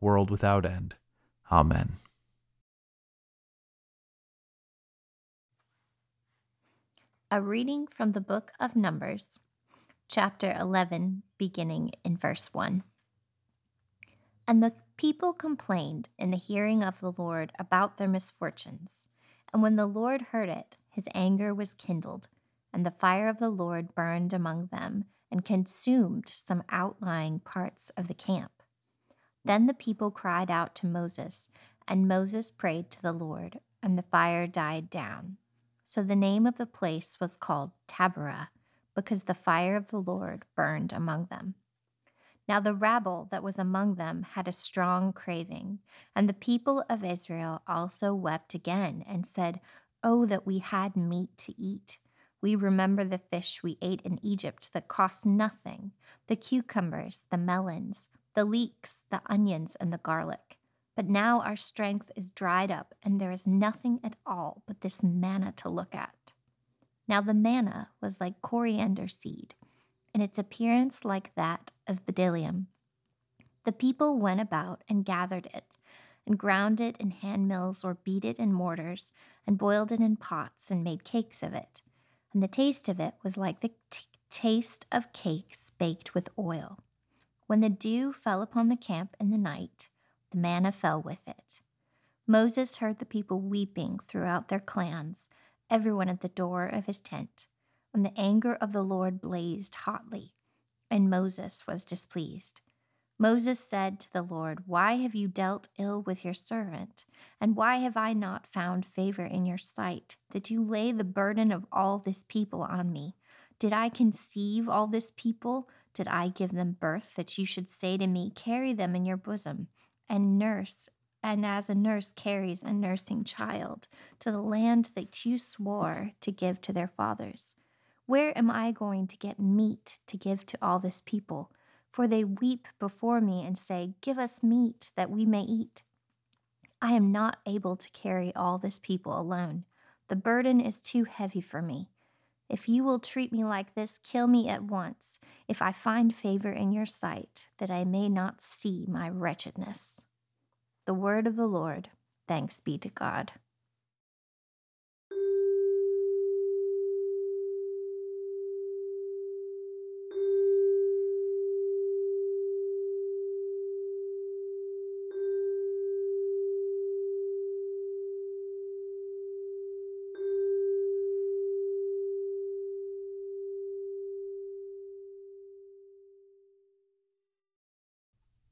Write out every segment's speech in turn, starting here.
world without end. Amen. A reading from the book of Numbers, chapter 11, beginning in verse 1. And the people complained in the hearing of the Lord about their misfortunes. And when the Lord heard it, his anger was kindled, and the fire of the Lord burned among them and consumed some outlying parts of the camp. Then the people cried out to Moses, and Moses prayed to the Lord, and the fire died down. So the name of the place was called Taberah, because the fire of the Lord burned among them. Now the rabble that was among them had a strong craving, and the people of Israel also wept again, and said, Oh, that we had meat to eat! We remember the fish we ate in Egypt that cost nothing, the cucumbers, the melons the leeks, the onions, and the garlic. But now our strength is dried up, and there is nothing at all but this manna to look at. Now the manna was like coriander seed, and its appearance like that of bdellium. The people went about and gathered it, and ground it in hand mills or beat it in mortars, and boiled it in pots and made cakes of it. And the taste of it was like the t- taste of cakes baked with oil. When the dew fell upon the camp in the night, the manna fell with it. Moses heard the people weeping throughout their clans, everyone at the door of his tent, and the anger of the Lord blazed hotly, and Moses was displeased. Moses said to the Lord, Why have you dealt ill with your servant? And why have I not found favor in your sight, that you lay the burden of all this people on me? Did I conceive all this people? Did I give them birth that you should say to me, Carry them in your bosom, and nurse, and as a nurse carries a nursing child to the land that you swore to give to their fathers? Where am I going to get meat to give to all this people? For they weep before me and say, Give us meat that we may eat. I am not able to carry all this people alone. The burden is too heavy for me. If you will treat me like this, kill me at once, if I find favor in your sight, that I may not see my wretchedness. The word of the Lord. Thanks be to God.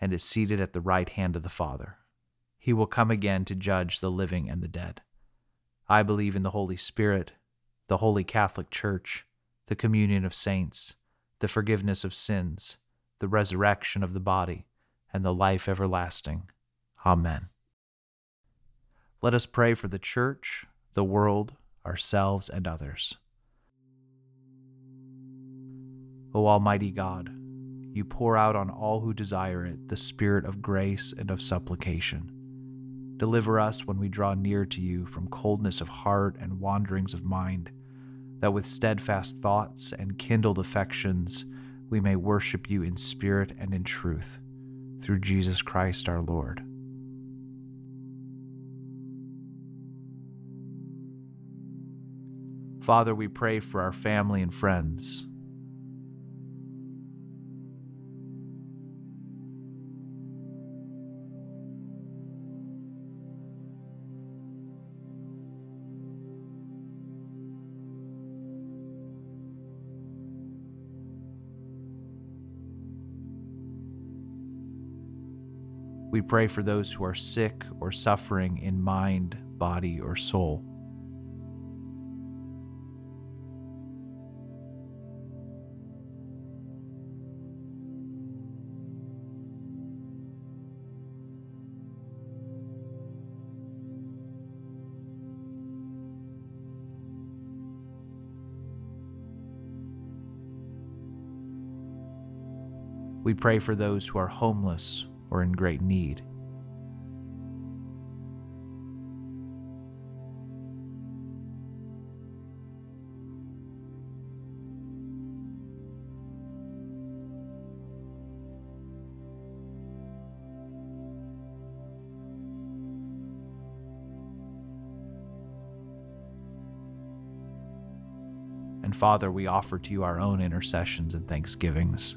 and is seated at the right hand of the Father. He will come again to judge the living and the dead. I believe in the Holy Spirit, the Holy Catholic Church, the communion of saints, the forgiveness of sins, the resurrection of the body, and the life everlasting. Amen. Let us pray for the church, the world, ourselves, and others. O Almighty God, you pour out on all who desire it the spirit of grace and of supplication. Deliver us when we draw near to you from coldness of heart and wanderings of mind, that with steadfast thoughts and kindled affections we may worship you in spirit and in truth, through Jesus Christ our Lord. Father, we pray for our family and friends We pray for those who are sick or suffering in mind, body, or soul. We pray for those who are homeless or in great need. And Father, we offer to you our own intercessions and thanksgivings.